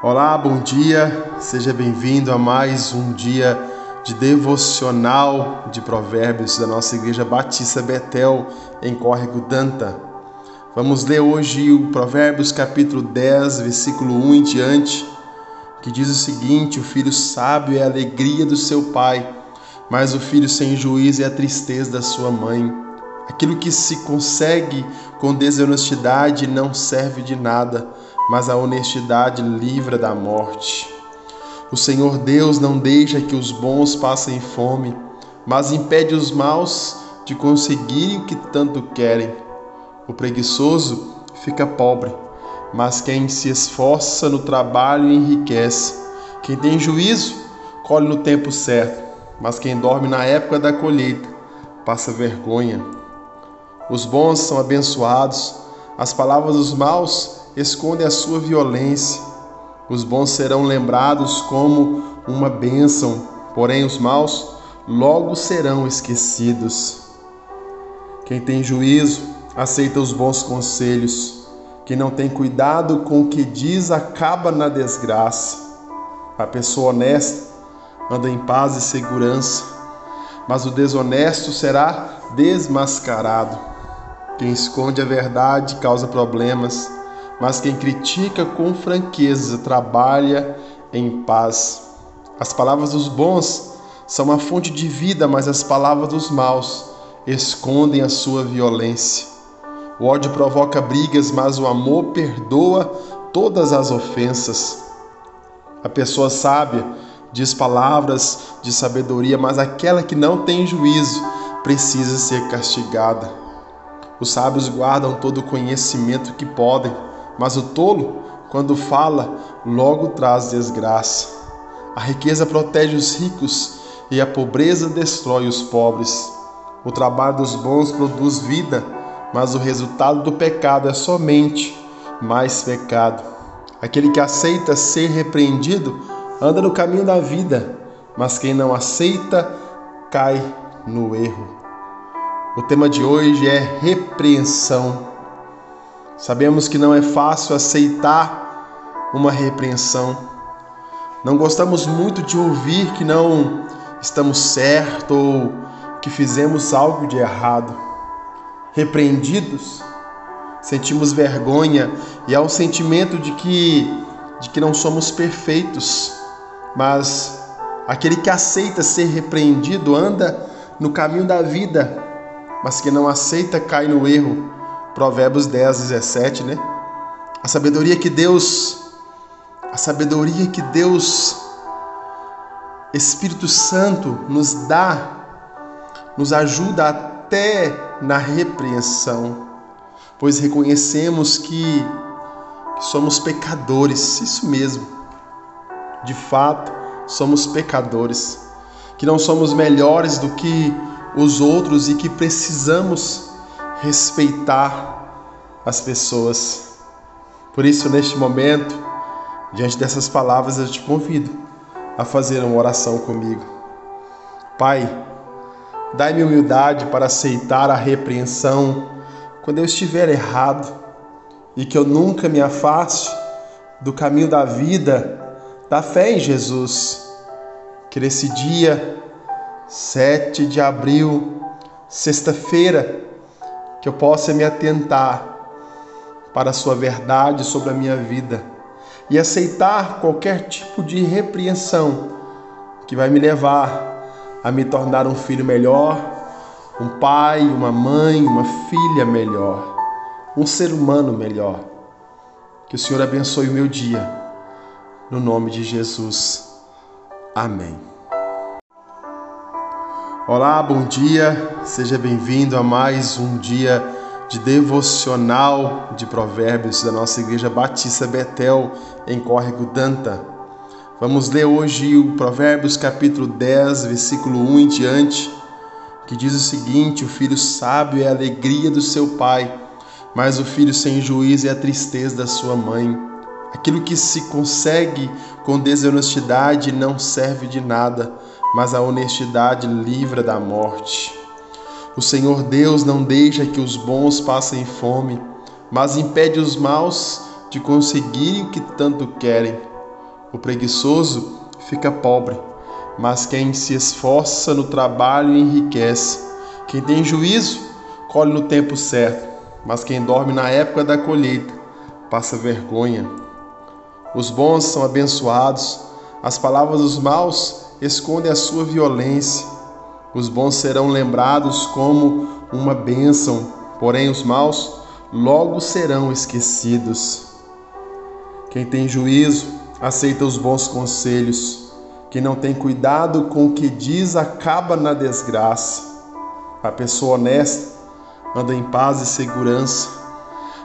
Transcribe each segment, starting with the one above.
Olá, bom dia, seja bem-vindo a mais um dia de devocional de Provérbios da nossa Igreja Batista Betel, em Córrego Danta. Vamos ler hoje o Provérbios capítulo 10, versículo 1 em diante, que diz o seguinte: O filho sábio é a alegria do seu pai, mas o filho sem juízo é a tristeza da sua mãe. Aquilo que se consegue com desonestidade não serve de nada mas a honestidade livra da morte. O Senhor Deus não deixa que os bons passem fome, mas impede os maus de conseguirem o que tanto querem. O preguiçoso fica pobre, mas quem se esforça no trabalho enriquece. Quem tem juízo colhe no tempo certo, mas quem dorme na época da colheita passa vergonha. Os bons são abençoados, as palavras dos maus esconde a sua violência. Os bons serão lembrados como uma bênção, porém os maus logo serão esquecidos. Quem tem juízo aceita os bons conselhos. Quem não tem cuidado com o que diz acaba na desgraça. A pessoa honesta anda em paz e segurança, mas o desonesto será desmascarado. Quem esconde a verdade causa problemas mas quem critica com franqueza trabalha em paz. As palavras dos bons são uma fonte de vida, mas as palavras dos maus escondem a sua violência. O ódio provoca brigas, mas o amor perdoa todas as ofensas. A pessoa sábia diz palavras de sabedoria, mas aquela que não tem juízo precisa ser castigada. Os sábios guardam todo o conhecimento que podem mas o tolo, quando fala, logo traz desgraça. A riqueza protege os ricos e a pobreza destrói os pobres. O trabalho dos bons produz vida, mas o resultado do pecado é somente mais pecado. Aquele que aceita ser repreendido anda no caminho da vida, mas quem não aceita cai no erro. O tema de hoje é repreensão. Sabemos que não é fácil aceitar uma repreensão. Não gostamos muito de ouvir que não estamos certo ou que fizemos algo de errado. Repreendidos, sentimos vergonha e há um sentimento de que de que não somos perfeitos. Mas aquele que aceita ser repreendido anda no caminho da vida, mas que não aceita cai no erro Provérbios 10, 17, né? A sabedoria que Deus, a sabedoria que Deus, Espírito Santo, nos dá, nos ajuda até na repreensão, pois reconhecemos que, que somos pecadores, isso mesmo, de fato, somos pecadores, que não somos melhores do que os outros e que precisamos respeitar as pessoas. Por isso, neste momento, diante dessas palavras, eu te convido a fazer uma oração comigo. Pai, dai-me humildade para aceitar a repreensão quando eu estiver errado e que eu nunca me afaste do caminho da vida, da fé em Jesus. Que nesse dia, 7 de abril, sexta-feira, que eu possa me atentar para a Sua verdade sobre a minha vida e aceitar qualquer tipo de repreensão que vai me levar a me tornar um filho melhor, um pai, uma mãe, uma filha melhor, um ser humano melhor. Que o Senhor abençoe o meu dia, no nome de Jesus. Amém. Olá, bom dia, seja bem-vindo a mais um dia de devocional de Provérbios da nossa Igreja Batista Betel, em Córrego Danta. Vamos ler hoje o Provérbios capítulo 10, versículo 1 em diante, que diz o seguinte: O filho sábio é a alegria do seu pai, mas o filho sem juízo é a tristeza da sua mãe. Aquilo que se consegue com desonestidade não serve de nada mas a honestidade livra da morte. O Senhor Deus não deixa que os bons passem fome, mas impede os maus de conseguirem o que tanto querem. O preguiçoso fica pobre, mas quem se esforça no trabalho enriquece. Quem tem juízo colhe no tempo certo, mas quem dorme na época da colheita passa vergonha. Os bons são abençoados, as palavras dos maus escondem a sua violência. Os bons serão lembrados como uma bênção, porém os maus logo serão esquecidos. Quem tem juízo aceita os bons conselhos. Quem não tem cuidado com o que diz acaba na desgraça. A pessoa honesta anda em paz e segurança,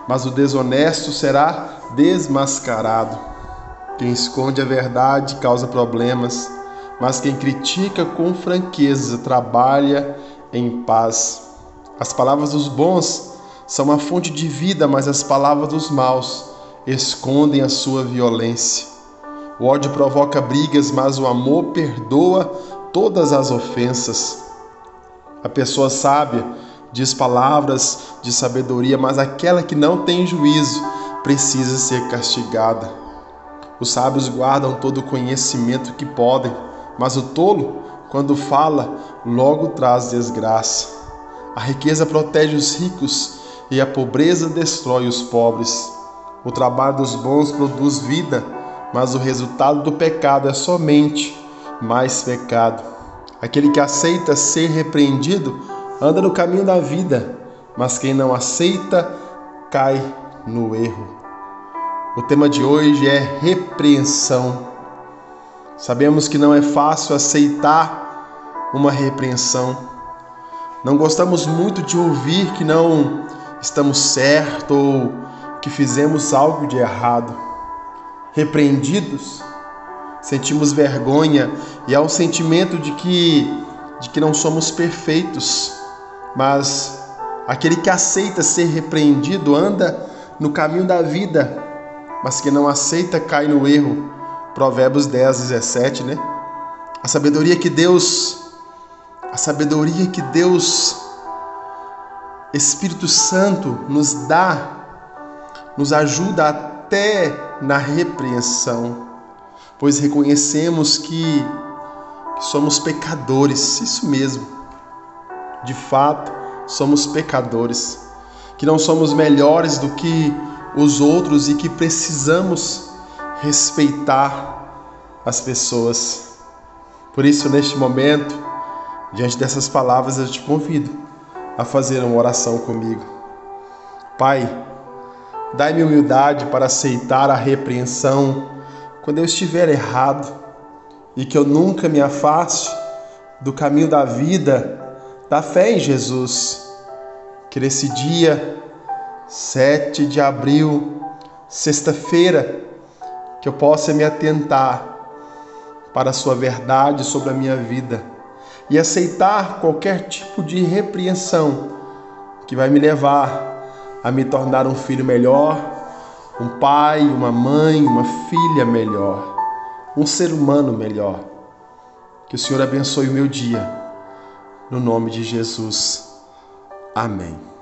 mas o desonesto será desmascarado. Quem esconde a verdade causa problemas, mas quem critica com franqueza trabalha em paz. As palavras dos bons são uma fonte de vida, mas as palavras dos maus escondem a sua violência. O ódio provoca brigas, mas o amor perdoa todas as ofensas. A pessoa sábia diz palavras de sabedoria, mas aquela que não tem juízo precisa ser castigada. Os sábios guardam todo o conhecimento que podem, mas o tolo, quando fala, logo traz desgraça. A riqueza protege os ricos e a pobreza destrói os pobres. O trabalho dos bons produz vida, mas o resultado do pecado é somente mais pecado. Aquele que aceita ser repreendido anda no caminho da vida, mas quem não aceita cai no erro. O tema de hoje é repreensão. Sabemos que não é fácil aceitar uma repreensão. Não gostamos muito de ouvir que não estamos certos ou que fizemos algo de errado. Repreendidos, sentimos vergonha e há um sentimento de que de que não somos perfeitos, mas aquele que aceita ser repreendido anda no caminho da vida, mas que não aceita cai no erro. Provérbios 10, 17, né? A sabedoria que Deus a sabedoria que Deus Espírito Santo nos dá nos ajuda até na repreensão, pois reconhecemos que, que somos pecadores, isso mesmo. De fato, somos pecadores, que não somos melhores do que os outros e que precisamos respeitar as pessoas. Por isso, neste momento, diante dessas palavras, eu te convido a fazer uma oração comigo. Pai, Dai-me humildade para aceitar a repreensão quando eu estiver errado e que eu nunca me afaste do caminho da vida, da fé em Jesus. Que nesse dia, 7 de abril, sexta-feira, que eu possa me atentar para a Sua verdade sobre a minha vida e aceitar qualquer tipo de repreensão que vai me levar a me tornar um filho melhor, um pai, uma mãe, uma filha melhor, um ser humano melhor. Que o Senhor abençoe o meu dia, no nome de Jesus. Amém.